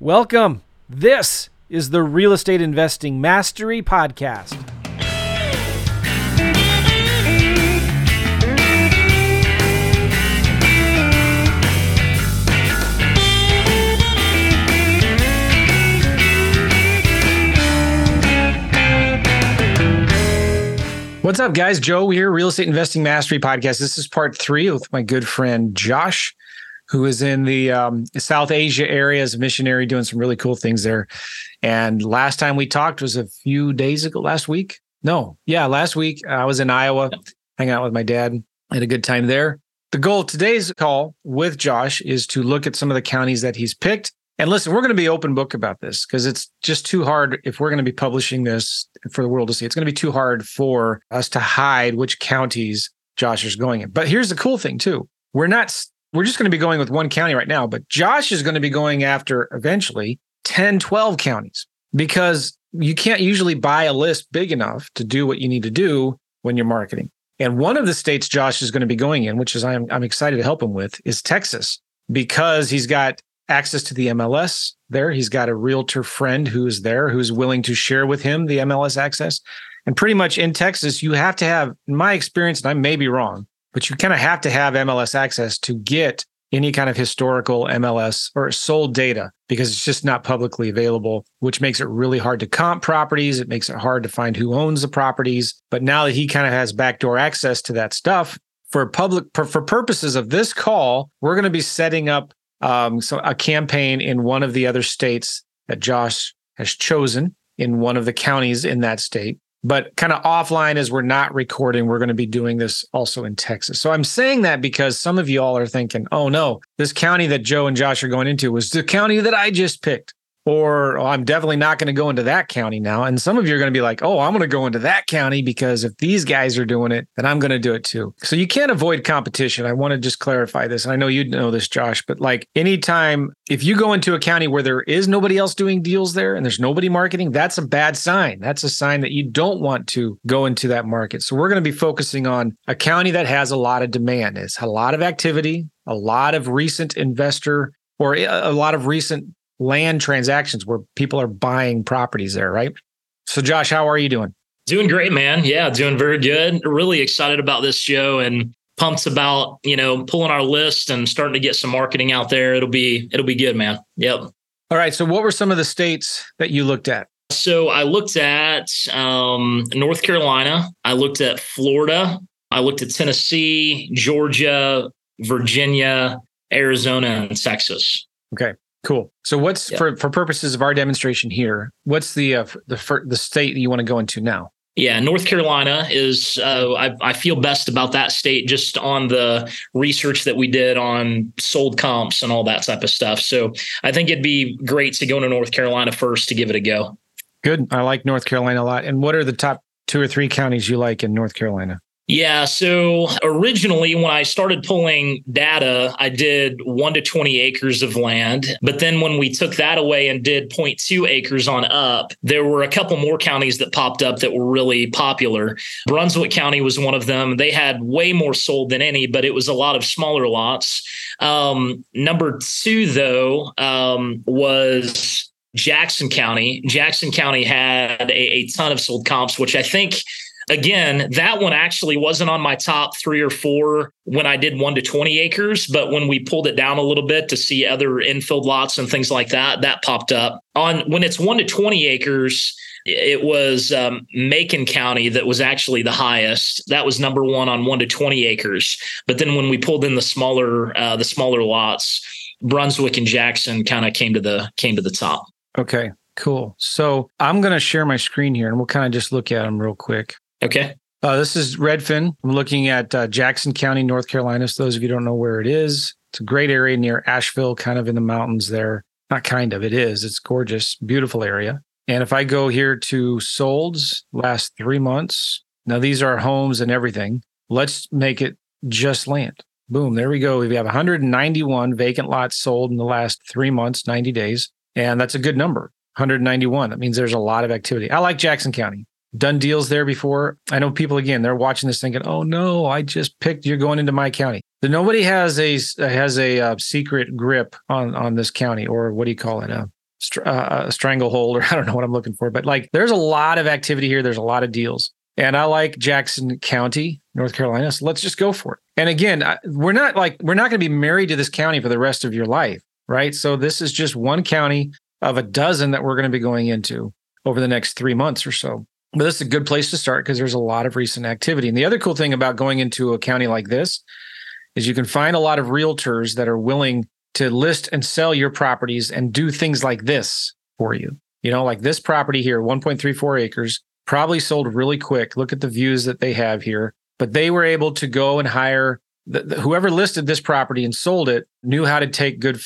Welcome. This is the Real Estate Investing Mastery Podcast. What's up, guys? Joe here, Real Estate Investing Mastery Podcast. This is part three with my good friend Josh, who is in the um, South Asia area as a missionary, doing some really cool things there. And last time we talked was a few days ago, last week. No, yeah, last week I was in Iowa, hanging out with my dad. I had a good time there. The goal of today's call with Josh is to look at some of the counties that he's picked and listen, we're going to be open book about this because it's just too hard if we're going to be publishing this for the world to see. It's going to be too hard for us to hide which counties Josh is going in. But here's the cool thing too. We're not we're just going to be going with one county right now, but Josh is going to be going after eventually 10, 12 counties because you can't usually buy a list big enough to do what you need to do when you're marketing. And one of the states Josh is going to be going in, which is I'm I'm excited to help him with, is Texas because he's got access to the MLS there. He's got a realtor friend who is there who's willing to share with him the MLS access. And pretty much in Texas, you have to have, in my experience, and I may be wrong, but you kind of have to have MLS access to get any kind of historical MLS or sold data because it's just not publicly available, which makes it really hard to comp properties. It makes it hard to find who owns the properties. But now that he kind of has backdoor access to that stuff, for public for, purposes of this call, we're going to be setting up um, so a campaign in one of the other states that Josh has chosen in one of the counties in that state. But kind of offline as we're not recording, we're going to be doing this also in Texas. So I'm saying that because some of you all are thinking, oh no, this county that Joe and Josh are going into was the county that I just picked or oh, I'm definitely not going to go into that county now. And some of you are going to be like, oh, I'm going to go into that county because if these guys are doing it, then I'm going to do it too. So you can't avoid competition. I want to just clarify this. And I know you know this, Josh, but like anytime, if you go into a county where there is nobody else doing deals there and there's nobody marketing, that's a bad sign. That's a sign that you don't want to go into that market. So we're going to be focusing on a county that has a lot of demand, it's a lot of activity, a lot of recent investor or uh, a lot of recent land transactions where people are buying properties there, right? So, Josh, how are you doing? Doing great, man. Yeah, doing very good. Really excited about this show and pumped about you know pulling our list and starting to get some marketing out there. It'll be it'll be good, man. Yep. All right. So, what were some of the states that you looked at? So, I looked at um, North Carolina. I looked at Florida. I looked at Tennessee, Georgia, Virginia, Arizona, and Texas. Okay. Cool. So, what's yeah. for for purposes of our demonstration here? What's the uh, the the state that you want to go into now? Yeah, North Carolina is. Uh, I, I feel best about that state just on the research that we did on sold comps and all that type of stuff. So I think it'd be great to go to North Carolina first to give it a go. Good. I like North Carolina a lot. And what are the top two or three counties you like in North Carolina? Yeah. So originally, when I started pulling data, I did one to 20 acres of land. But then when we took that away and did 0.2 acres on up, there were a couple more counties that popped up that were really popular. Brunswick County was one of them. They had way more sold than any, but it was a lot of smaller lots. Um, number two, though, um, was Jackson County. Jackson County had a, a ton of sold comps, which I think again, that one actually wasn't on my top three or four when I did one to 20 acres. But when we pulled it down a little bit to see other infield lots and things like that, that popped up. On when it's one to 20 acres, it was um, Macon County that was actually the highest. That was number one on one to 20 acres. But then when we pulled in the smaller, uh, the smaller lots, Brunswick and Jackson kind of came to the came to the top. Okay, cool. So I'm going to share my screen here, and we'll kind of just look at them real quick. Okay. Uh, this is Redfin. I'm looking at uh, Jackson County, North Carolina. So those of you don't know where it is, it's a great area near Asheville, kind of in the mountains there. Not kind of, it is. It's gorgeous, beautiful area. And if I go here to solds last three months, now these are homes and everything. Let's make it just land. Boom, there we go. We have 191 vacant lots sold in the last three months, 90 days. And that's a good number. 191. That means there's a lot of activity. I like Jackson County done deals there before. I know people again, they're watching this thinking, "Oh no, I just picked you're going into my county." Nobody has a has a uh, secret grip on on this county or what do you call it? Uh, str- uh, stranglehold, or I don't know what I'm looking for, but like there's a lot of activity here. There's a lot of deals. And I like Jackson County, North Carolina. So let's just go for it. And again, I, we're not like, we're not going to be married to this county for the rest of your life, right? So this is just one county of a dozen that we're going to be going into over the next three months or so. But this is a good place to start because there's a lot of recent activity. And the other cool thing about going into a county like this is you can find a lot of realtors that are willing to list and sell your properties and do things like this for you. You know, like this property here, 1.34 acres, probably sold really quick. Look at the views that they have here. But they were able to go and hire the, the, whoever listed this property and sold it knew how to take good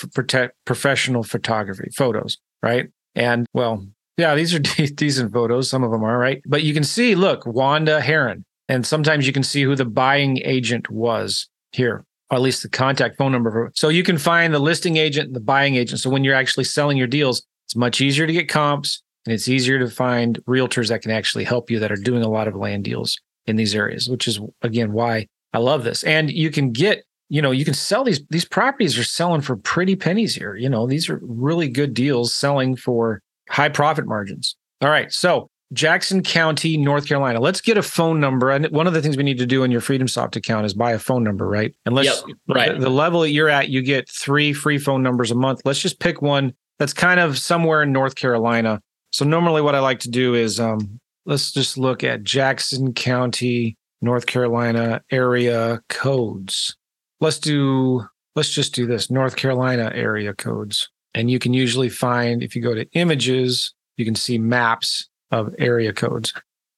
professional photography photos, right? And well, yeah, these are decent photos. Some of them are right, but you can see, look, Wanda Heron, and sometimes you can see who the buying agent was here, or at least the contact phone number. So you can find the listing agent and the buying agent. So when you're actually selling your deals, it's much easier to get comps and it's easier to find realtors that can actually help you that are doing a lot of land deals in these areas, which is again why I love this. And you can get, you know, you can sell these these properties are selling for pretty pennies here. You know, these are really good deals selling for high profit margins. All right. So Jackson County, North Carolina. Let's get a phone number. And one of the things we need to do in your FreedomSoft account is buy a phone number, right? Unless yep, right. The, the level that you're at, you get three free phone numbers a month. Let's just pick one that's kind of somewhere in North Carolina. So normally what I like to do is um, let's just look at Jackson County, North Carolina area codes. Let's do let's just do this North Carolina area codes. And you can usually find, if you go to images, you can see maps of area codes.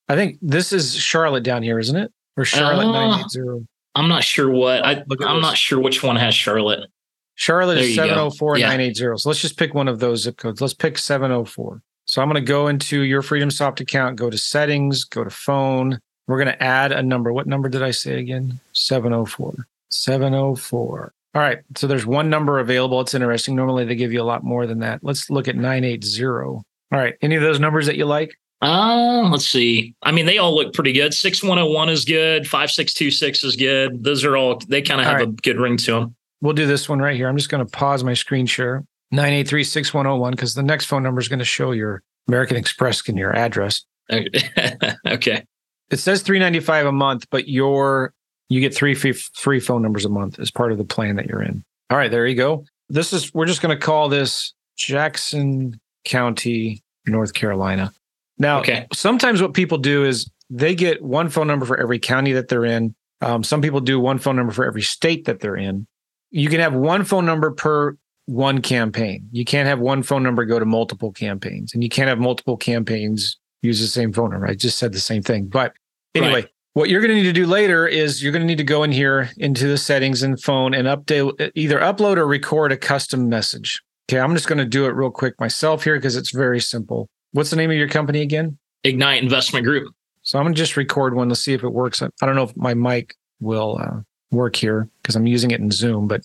I think this is Charlotte down here, isn't it? Or Charlotte uh, 980. I'm not sure what. I, am not sure which one has Charlotte. Charlotte there is 704 980. So let's just pick one of those zip codes. Let's pick 704. So I'm going to go into your FreedomSoft account, go to settings, go to phone. We're going to add a number. What number did I say again? 704. 704. All right. So there's one number available. It's interesting. Normally they give you a lot more than that. Let's look at 980. All right. Any of those numbers that you like? Uh, let's see. I mean, they all look pretty good. 6101 is good. 5626 is good. Those are all, they kind of have right. a good ring to them. We'll do this one right here. I'm just going to pause my screen share. 983 6101 because the next phone number is going to show your American Express and your address. okay. It says 395 a month, but your you get three free, free phone numbers a month as part of the plan that you're in. All right, there you go. This is we're just going to call this Jackson County, North Carolina. Now, okay. sometimes what people do is they get one phone number for every county that they're in. Um, some people do one phone number for every state that they're in. You can have one phone number per one campaign. You can't have one phone number go to multiple campaigns, and you can't have multiple campaigns use the same phone number. I just said the same thing. But anyway, right. What you're going to need to do later is you're going to need to go in here into the settings and phone and update either upload or record a custom message. Okay, I'm just going to do it real quick myself here because it's very simple. What's the name of your company again? Ignite Investment Group. So I'm going to just record one. Let's see if it works. I don't know if my mic will uh, work here because I'm using it in Zoom. But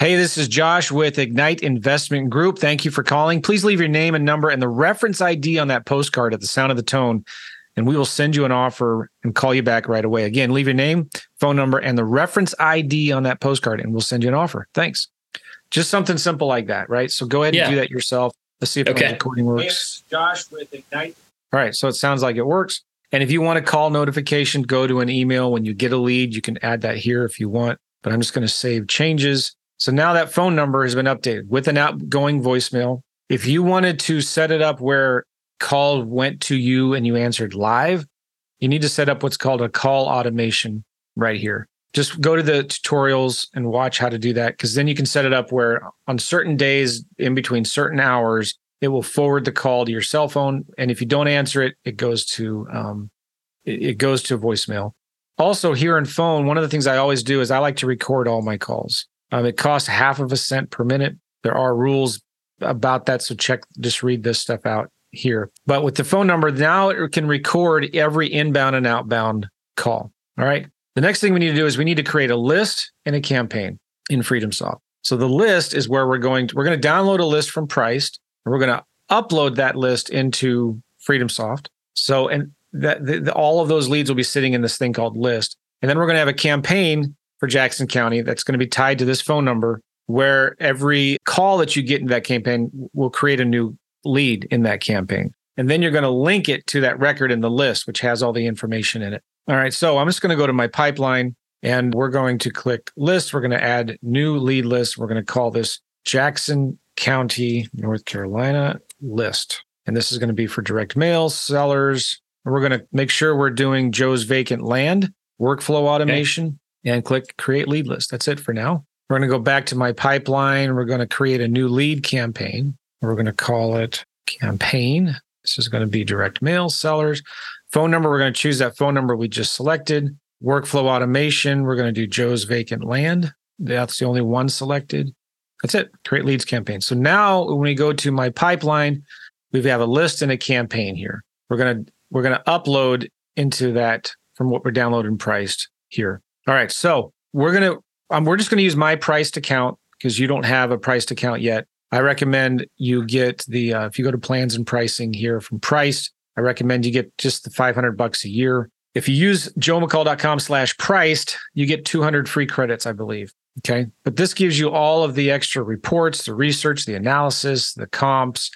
hey, this is Josh with Ignite Investment Group. Thank you for calling. Please leave your name and number and the reference ID on that postcard at the sound of the tone and we will send you an offer and call you back right away. Again, leave your name, phone number, and the reference ID on that postcard, and we'll send you an offer. Thanks. Just something simple like that, right? So go ahead and do that yourself. Let's see if okay. the recording works. Josh with Ignite. All right. So it sounds like it works. And if you want a call notification, go to an email. When you get a lead, you can add that here if you want. But I'm just going to save changes. So now that phone number has been updated with an outgoing voicemail. If you wanted to set it up where call went to you and you answered live, you need to set up what's called a call automation right here. Just go to the tutorials and watch how to do that because then you can set it up where on certain days in between certain hours, it will forward the call to your cell phone. And if you don't answer it, it goes to um, it, goes to voicemail. Also, here in phone, one of the things I always do is I like to record all my calls. Um, it costs half of a cent per minute. There are rules about that, so check. Just read this stuff out here. But with the phone number, now it can record every inbound and outbound call. All right. The next thing we need to do is we need to create a list and a campaign in FreedomSoft. So the list is where we're going to, we're going to download a list from Priced and we're going to upload that list into FreedomSoft. So, and that the, the, all of those leads will be sitting in this thing called list. And then we're going to have a campaign for Jackson County that's going to be tied to this phone number where every call that you get in that campaign will create a new lead in that campaign. And then you're going to link it to that record in the list, which has all the information in it. All right. So I'm just going to go to my pipeline and we're going to click list. We're going to add new lead list. We're going to call this Jackson County, North Carolina list. And this is going to be for direct mail sellers. And we're going to make sure we're doing Joe's vacant land workflow automation okay. and click create lead list. That's it for now. We're going to go back to my pipeline. We're going to create a new lead campaign. We're going to call it campaign. This is going to be direct mail sellers. Phone number, we're going to choose that phone number we just selected. Workflow automation, we're going to do Joe's vacant land. That's the only one selected. That's it. Create leads campaign. So now when we go to my pipeline, we have a list and a campaign here. We're going to we're going to upload into that from what we're downloading priced here. All right. So we're going to um, we're just going to use my priced account because you don't have a priced account yet. I recommend you get the uh, if you go to plans and pricing here from Price, I recommend you get just the 500 bucks a year. If you use joemccall.com slash priced, you get 200 free credits, I believe. Okay. But this gives you all of the extra reports, the research, the analysis, the comps.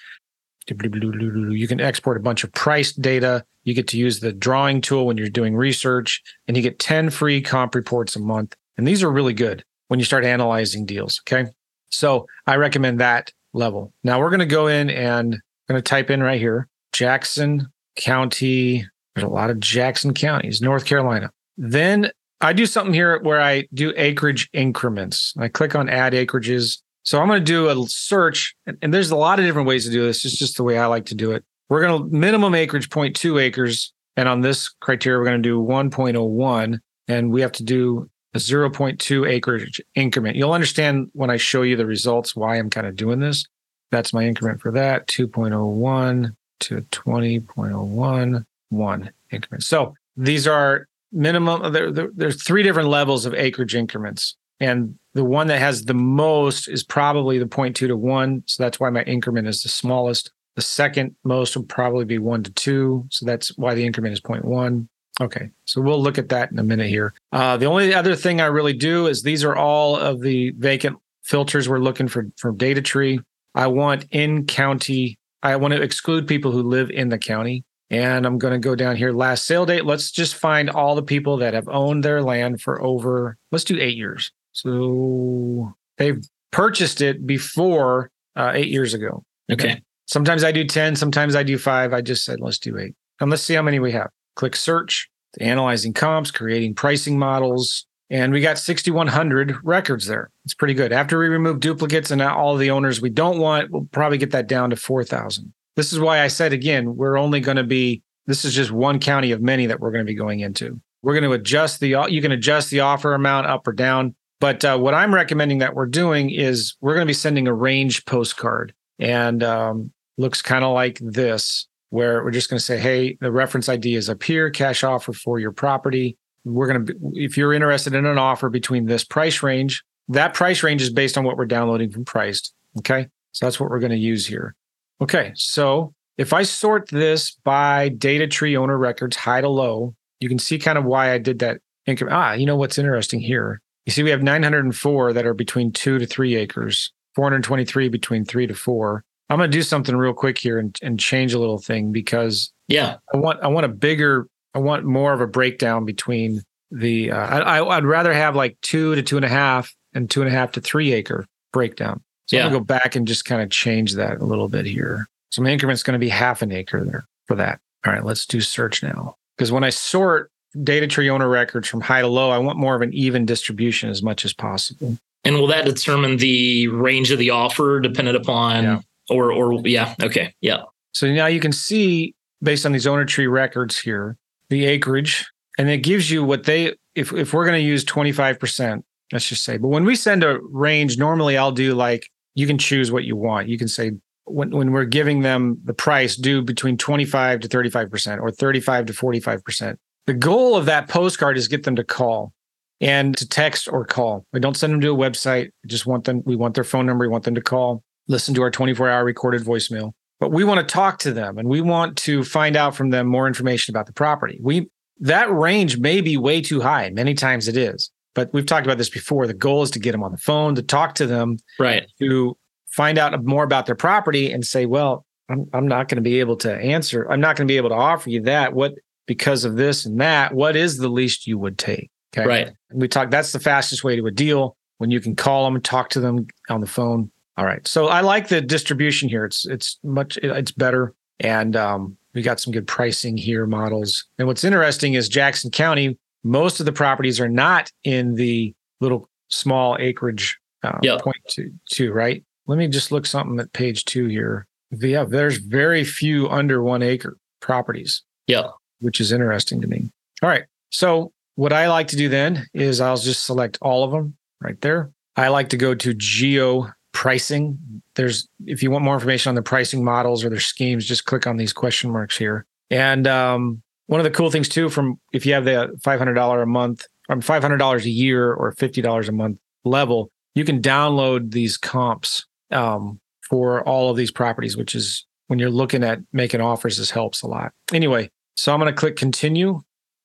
You can export a bunch of price data. You get to use the drawing tool when you're doing research, and you get 10 free comp reports a month. And these are really good when you start analyzing deals. Okay. So I recommend that level. Now we're going to go in and I'm going to type in right here Jackson County. There's a lot of Jackson counties, North Carolina. Then I do something here where I do acreage increments. I click on add acreages. So I'm going to do a search, and, there's a lot of different ways to do this. It's just the way I like to do it. We're going to minimum acreage 0.2 acres. And on this criteria, we're going to do 1.01. And we have to do a 0.2 acreage increment. You'll understand when I show you the results why I'm kind of doing this. That's my increment for that 2.01 to 20.01, one increment. So these are minimum, there, there, there's three different levels of acreage increments. And the one that has the most is probably the 0.2 to 1. So that's why my increment is the smallest. The second most would probably be 1 to 2. So that's why the increment is 0.1. Okay, so we'll look at that in a minute here. Uh, the only other thing I really do is these are all of the vacant filters we're looking for from DataTree. I want in county. I want to exclude people who live in the county. And I'm going to go down here. Last sale date. Let's just find all the people that have owned their land for over, let's do eight years. So they've purchased it before uh, eight years ago. Okay. Sometimes I do 10, sometimes I do five. I just said, let's do eight. And let's see how many we have. Click search, analyzing comps, creating pricing models. And we got 6,100 records there. It's pretty good. After we remove duplicates and all the owners we don't want, we'll probably get that down to 4,000. This is why I said again, we're only going to be, this is just one county of many that we're going to be going into. We're going to adjust the, you can adjust the offer amount up or down. But uh, what I'm recommending that we're doing is we're going to be sending a range postcard and um, looks kind of like this where we're just going to say, hey, the reference ID is up here, cash offer for your property. We're going to, if you're interested in an offer between this price range, that price range is based on what we're downloading from priced. Okay. So that's what we're going to use here. Okay. So if I sort this by DataTree owner records, high to low, you can see kind of why I did that. Ah, you know what's interesting here? You see, we have 904 that are between two to three acres, 423 between three to four, I'm going to do something real quick here and, and change a little thing because yeah, I want I want a bigger I want more of a breakdown between the uh, I I'd rather have like two to two and a half and two and a half to three acre breakdown. So yeah. I'm gonna go back and just kind of change that a little bit here. So my increment's going to be half an acre there for that. All right, let's do search now because when I sort DataTree owner records from high to low, I want more of an even distribution as much as possible. And will that determine the range of the offer dependent upon yeah or or yeah okay yeah. So now you can see based on these owner tree records here the acreage and it gives you what they if if we're going to use 25% let's just say but when we send a range normally i'll do like you can choose what you want. You can say when, when we're giving them the price do between 25 to 35% or 35 to 45% the goal of that postcard is get them to call and to text or call. We don't send them to a website. We just want them we want their phone number we want them to call listen to our 24 hour recorded voicemail. But we want to talk to them and we want to find out from them more information about the property. We that range may be way too high. Many times it is. But we've talked about this before. The goal is to get them on the phone, to talk to them, right? To find out more about their property and say, well, I'm, I'm not going to be able to answer. I'm not going to be able to offer you that. What, because of this and that, what is the least you would take? Okay. Right. And we talk, that's the fastest way to a deal when you can call them and talk to them on the phone. All right. So I like the distribution here. It's, it's much, it's better. And, um, we got some good pricing here models. And what's interesting is Jackson County, most of the properties are not in the little small acreage uh, yep. point two, two, right? Let me just look something at page two here. Yeah, there's very few under one acre properties. Yeah. Which is interesting to me. All right. So what I like to do then is I'll just select all of them right there. I like to go to geo pricing. There's if you want more information on the pricing models or their schemes, just click on these question marks here. And um, one of the cool things too, from if you have the five hundred dollar a month, or five hundred dollars a year, or fifty dollars a month level, you can download these comps um, for all of these properties, which is when you're looking at making offers, this helps a lot. Anyway, so I'm going to click continue.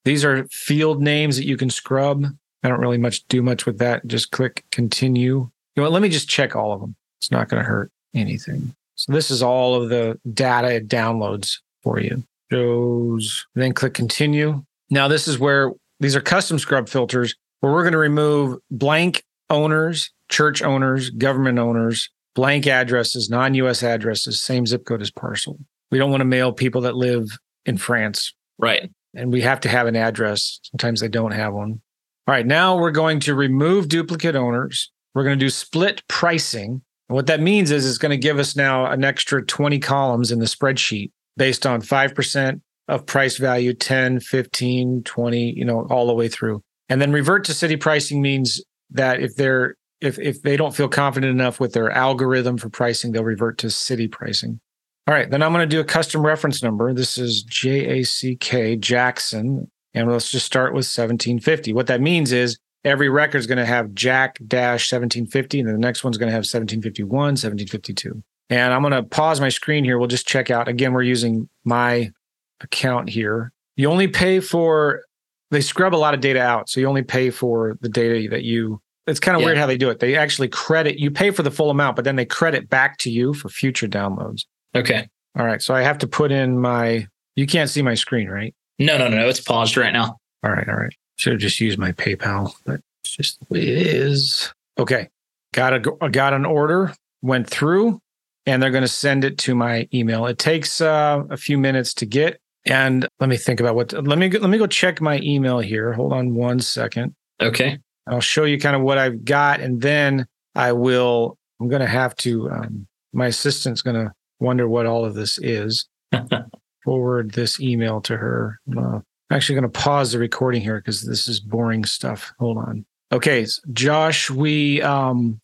These are field names that you can scrub. I don't really much do much with that. Just click continue. You know what? Let me just check all of them. It's not going to hurt anything. So this is all of the data it downloads for you. Shows, then click continue. Now this is where these are custom scrub filters where we're going to remove blank owners, church owners, government owners, blank addresses, non-US addresses, same zip code as parcel. We don't want to mail people that live in France. Right. And we have to have an address. Sometimes they don't have one. All right, now we're going to remove duplicate owners. We're going to do split pricing. And what that means is it's going to give us now an extra 20 columns in the spreadsheet based on 5% of price value, 10, 15, 20, you know, all the way through. And then revert to city pricing means that if they're if if they don't feel confident enough with their algorithm for pricing, they'll revert to city pricing. All right, then I'm going to do a custom reference number. This is J A C K Jackson, and let's just start with 1750. What that means is every record is going to have Jack dash 1750, and then the next one's going to have 1751, 1752. And I'm going to pause my screen here. We'll just check out. Again, we're using my account here. You only pay for, they scrub a lot of data out. So you only pay for the data that you, it's kind of yeah. weird how they do it. They actually credit, you pay for the full amount, but then they credit back to you for future downloads. Okay. All right. So I have to put in my, you can't see my screen, right? No, no, no, no. It's paused right now. All right. All right. Should have just used my PayPal, but it's just the way it is. Okay. Got a got an order, went through, and they're going to send it to my email. It takes uh, a few minutes to get. And let me think about what. Let me let me go check my email here. Hold on one second. Okay. I'll show you kind of what I've got, and then I will. I'm going to have to. Um, my assistant's going to wonder what all of this is. Forward this email to her. Uh, I'm actually going to pause the recording here because this is boring stuff. Hold on. Okay, Josh, we um,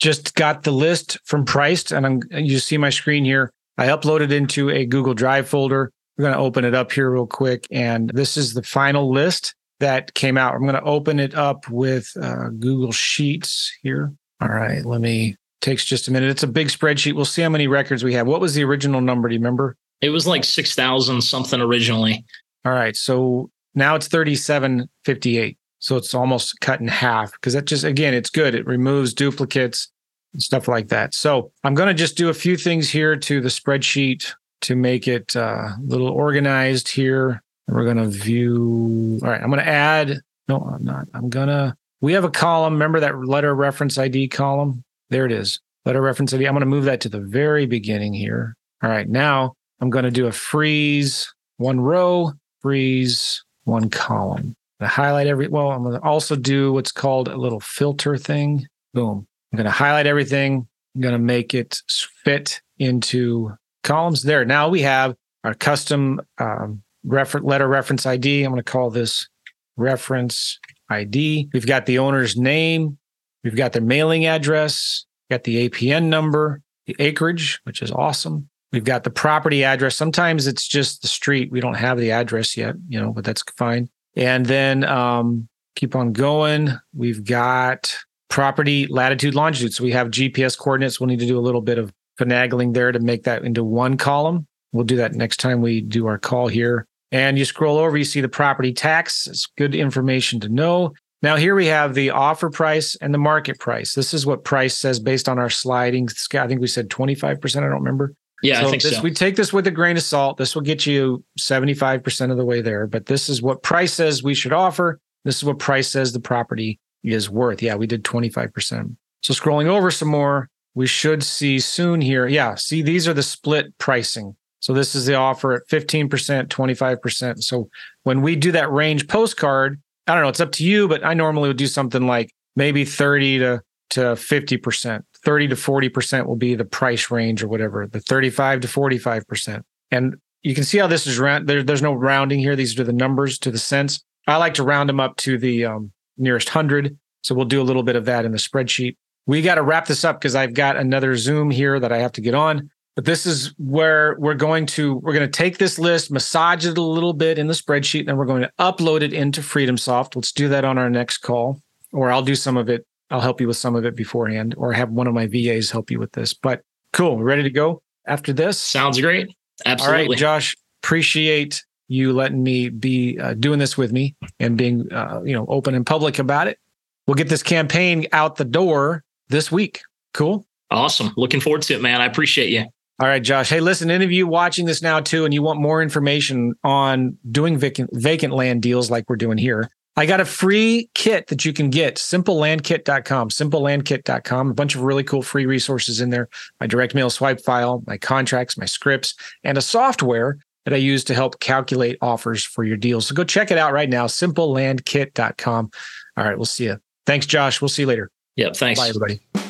just got the list from Priced, and I'm you see my screen here. I uploaded into a Google Drive folder. We're going to open it up here real quick, and this is the final list that came out. I'm going to open it up with uh, Google Sheets here. All right, let me. Takes just a minute. It's a big spreadsheet. We'll see how many records we have. What was the original number? Do you remember? It was like six thousand something originally. All right. So now it's 3758. So it's almost cut in half because that just, again, it's good. It removes duplicates and stuff like that. So I'm going to just do a few things here to the spreadsheet to make it uh, a little organized here. We're going to view. All right. I'm going to add. No, I'm not. I'm going to. We have a column. Remember that letter reference ID column? There it is. Letter reference ID. I'm going to move that to the very beginning here. All right. Now I'm going to do a freeze one row freeze one column. I highlight every, well, I'm going to also do what's called a little filter thing. Boom. I'm going to highlight everything. I'm going to make it fit into columns there. Now we have our custom um, refer- letter reference ID. I'm going to call this reference ID. We've got the owner's name. We've got their mailing address, got the APN number, the acreage, which is awesome. We've got the property address. Sometimes it's just the street. We don't have the address yet, you know, but that's fine. And then um, keep on going. We've got property latitude, longitude. So we have GPS coordinates. We'll need to do a little bit of finagling there to make that into one column. We'll do that next time we do our call here. And you scroll over, you see the property tax. It's good information to know. Now, here we have the offer price and the market price. This is what price says based on our sliding. I think we said 25%. I don't remember. Yeah, so I think this, so. We take this with a grain of salt. This will get you 75% of the way there, but this is what price says we should offer. This is what price says the property is worth. Yeah, we did 25%. So scrolling over some more, we should see soon here. Yeah, see, these are the split pricing. So this is the offer at 15%, 25%. So when we do that range postcard, I don't know, it's up to you, but I normally would do something like maybe 30 to, to 50%. 30 to 40% will be the price range or whatever, the 35 to 45%. And you can see how this is round. There, there's no rounding here. These are the numbers to the cents. I like to round them up to the um, nearest hundred. So we'll do a little bit of that in the spreadsheet. We got to wrap this up because I've got another Zoom here that I have to get on. But this is where we're going to we're going to take this list, massage it a little bit in the spreadsheet, and then we're going to upload it into FreedomSoft. Let's do that on our next call, or I'll do some of it. I'll help you with some of it beforehand, or have one of my VAs help you with this. But cool, ready to go after this? Sounds great. Absolutely. All right, Josh. Appreciate you letting me be uh, doing this with me and being uh, you know open and public about it. We'll get this campaign out the door this week. Cool. Awesome. Looking forward to it, man. I appreciate you. All right, Josh. Hey, listen, any of you watching this now too, and you want more information on doing vacant, vacant land deals like we're doing here, I got a free kit that you can get, simplelandkit.com, simplelandkit.com. A bunch of really cool free resources in there. My direct mail swipe file, my contracts, my scripts, and a software that I use to help calculate offers for your deals. So go check it out right now, simplelandkit.com. All right, we'll see you. Thanks, Josh. We'll see you later. Yep. Thanks. Bye, everybody.